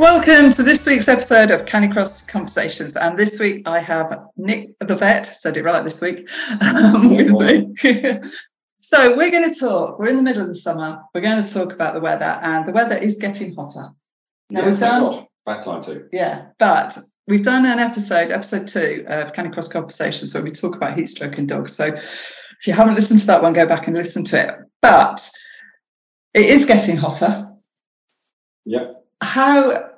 Welcome to this week's episode of Canicross Conversations. And this week I have Nick the vet, said it right this week, um, with me. so we're going to talk, we're in the middle of the summer, we're going to talk about the weather, and the weather is getting hotter. Now yeah, we've done back time too. Yeah, but we've done an episode, episode two of Canny Cross Conversations, where we talk about heat stroke in dogs. So if you haven't listened to that one, go back and listen to it. But it is getting hotter. Yeah. How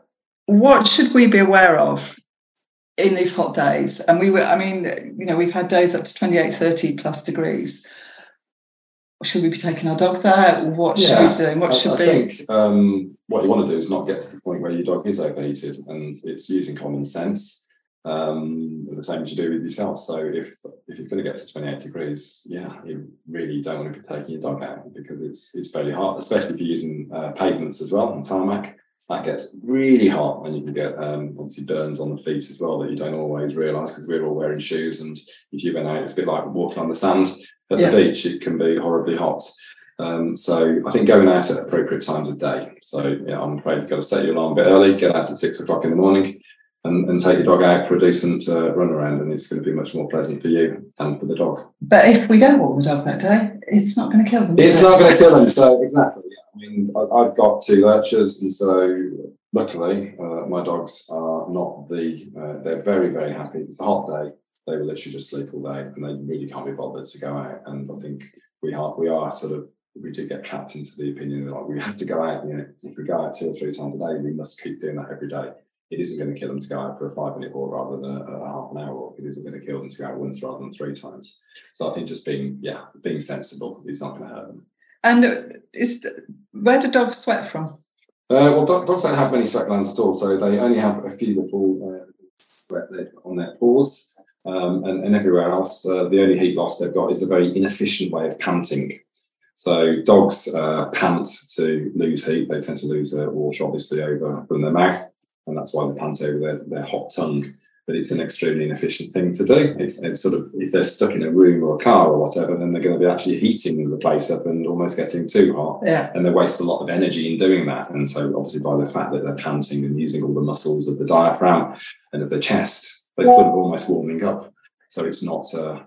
what should we be aware of in these hot days? And we were, I mean, you know, we've had days up to 28, 30 plus degrees. Should we be taking our dogs out? What should yeah, we be doing? What I, should I be? think um, what you want to do is not get to the point where your dog is overheated and it's using common sense. Um, the same as you do with yourself. So if if it's going to get to 28 degrees, yeah, you really don't want to be taking your dog out because it's it's fairly hot, especially if you're using uh, pavements as well and tarmac that gets really hot and you can get um, obviously burns on the feet as well that you don't always realize because we're all wearing shoes and if you've been out it's a bit like walking on the sand. At yeah. the beach it can be horribly hot. Um, so I think going out at appropriate times of day. So yeah I'm afraid you've got to set your alarm a bit early get out at six o'clock in the morning and, and take your dog out for a decent uh, run around and it's going to be much more pleasant for you and for the dog. But if we don't walk the dog that day it's not going to kill them it's not going to kill them. So exactly I mean, I've got two lurchers, and so luckily, uh, my dogs are not the. Uh, they're very, very happy. It's a hot day. They will literally just sleep all day, and they really can't be bothered to go out. And I think we are, we are sort of, we do get trapped into the opinion that like we have to go out. You know, if we go out two or three times a day, we must keep doing that every day. It isn't going to kill them to go out for a five minute walk rather than a, a half an hour walk. It isn't going to kill them to go out once rather than three times. So I think just being, yeah, being sensible is not going to hurt them. And is where do dogs sweat from? Uh, well, dogs don't have many sweat glands at all, so they only have a few little uh, sweat on their paws. Um, and, and, everywhere else, uh, the only heat loss they've got is a very inefficient way of panting. So dogs uh, pant to lose heat. They tend to lose uh, water, obviously, over from their mouth, and that's why they pant over their, their hot tongue but it's an extremely inefficient thing to do. It's, it's, sort of if they're stuck in a room or a car or whatever, then they're going to be actually heating the place up and almost getting too hot. Yeah. And they waste a lot of energy in doing that. And so obviously by the fact that they're panting and using all the muscles of the diaphragm and of the chest, they're sort of almost warming up. So it's not uh,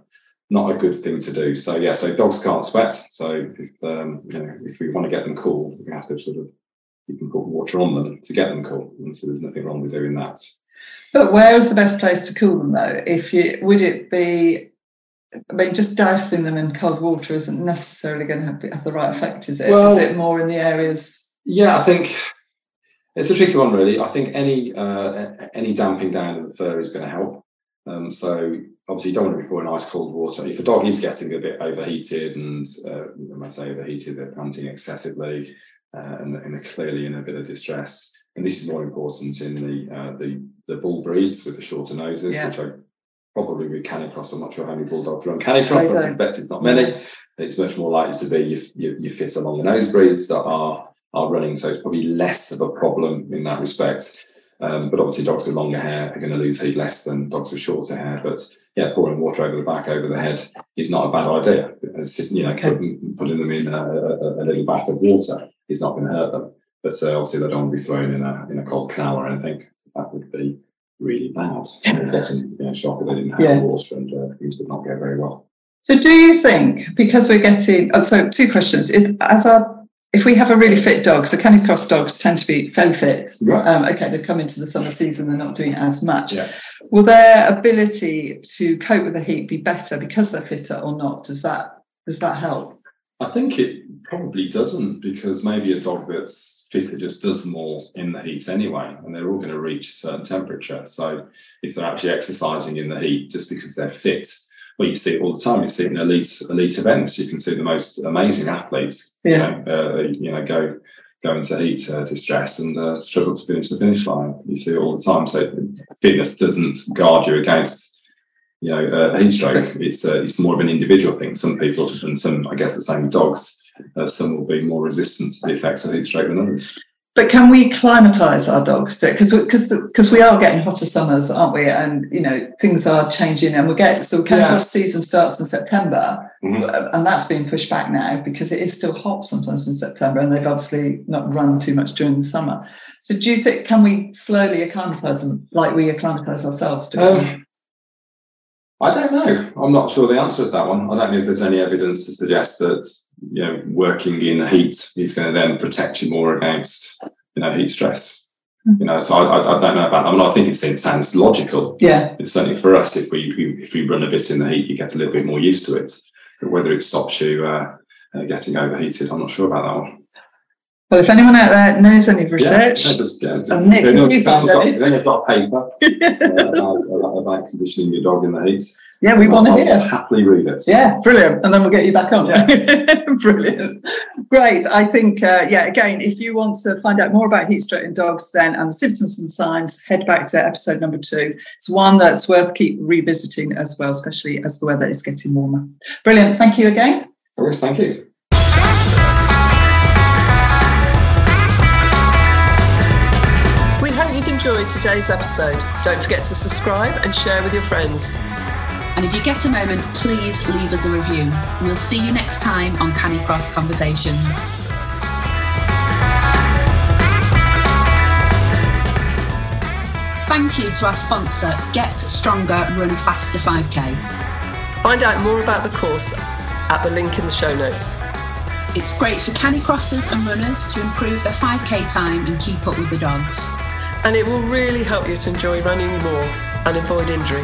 not a good thing to do. So yeah, so dogs can't sweat. So if um, you know if we want to get them cool, we have to sort of you can put water on them to get them cool. And so there's nothing wrong with doing that. But where is the best place to cool them though? If you would it be I mean, just dousing them in cold water isn't necessarily going to have, have the right effect, is it? Well, is it more in the areas? Yeah, I think it's a tricky one, really. I think any uh, any damping down of the fur is going to help. Um, so obviously, you don't want to be pouring ice cold water. If a dog is getting a bit overheated, and uh, when I say overheated, they're panting excessively, uh, and, and, they're clearly in a bit of distress. And this is more important in the uh, the the bull breeds with the shorter noses, yeah. which I probably with Canicross. I'm not sure how many bulldogs run Canicross. I expect it's not many. It's much more likely to be you, you, you fit along the nose breeds that are are running, so it's probably less of a problem in that respect. Um, but obviously, dogs with longer hair are going to lose heat less than dogs with shorter hair. But yeah, pouring water over the back, over the head is not a bad idea. It's, you know, putting, putting them in a, a, a, little bath of water is not going to hurt them. But uh, obviously, they don't want to be thrown in a in a cold canal or anything that would be really bad. getting you know, shock if they didn't have yeah. water and uh, things would not go very well. So, do you think because we're getting? Oh, so, two questions. If, as our if we have a really fit dog, so canicross dogs tend to be fairly fit. Right. Um, okay, they come into the summer season, they're not doing as much. Yeah. Will their ability to cope with the heat be better because they're fitter or not? Does that does that help? I think it probably doesn't because maybe a dog that's fitter just does more in the heat anyway, and they're all going to reach a certain temperature. So if they're actually exercising in the heat just because they're fit, well, you see it all the time. You see it in elite elite events. You can see the most amazing athletes, Yeah. you know, uh, you know go go into heat uh, distress and uh, struggle to finish the finish line. You see it all the time. So fitness doesn't guard you against you know uh, heat stroke. It's uh, it's more of an individual thing. Some people and some, I guess, the same dogs. Uh, some will be more resistant to the effects of heat stroke than others. But can we climatise our dogs? Because because because we are getting hotter summers, aren't we? And you know things are changing, and we get so canicross Yeah. season starts in September, Mhm. and that's being pushed back now because it is still hot sometimes in September, and they've obviously not run too much during the summer. So do you think can we slowly acclimatise them like we acclimatise ourselves to? it? Um, I don't know. I'm not sure the answer to that one. I don't know if there's any evidence to suggest that you know working in the heat is going to then protect you more against you know heat stress. Hmm. You know, so I, I, I don't know about. That. I mean, I think it's, it sounds logical. yeah, It's certainly for us. If we, we if we run a bit in the heat, you get a little bit more used to it. But whether it stops you uh, uh, getting overheated, I'm not sure about that one. Well, if anyone out there knows any research, Yeah, just, yeah, just, And Nick, if anyone's- have you found got- any? anyone's got paper uh, about, conditioning your dog in the heat, yeah, we want to I'll hear. happily read it. Yeah, brilliant. And then we'll get you back on. Yeah. brilliant. Great. I think, uh, yeah, again, if you want to find out more about heat stroke in dogs then and the symptoms and signs, head back to episode number two. It's one that's worth keep revisiting as well, especially as the weather is getting warmer. Brilliant. Thank you again. Always, thank you. Enjoyed today's episode. Don't forget to subscribe and share with your friends. And if you get a moment, please leave us a review. We'll see you next time on Canicross Conversations. Thank you to our sponsor, Get Stronger Run Faster 5K. Find out more about the course at the link in the show notes. It's great for canicrossers and runners to improve their 5k time and keep up with the dogs. And it will really help you to enjoy running more and avoid injury.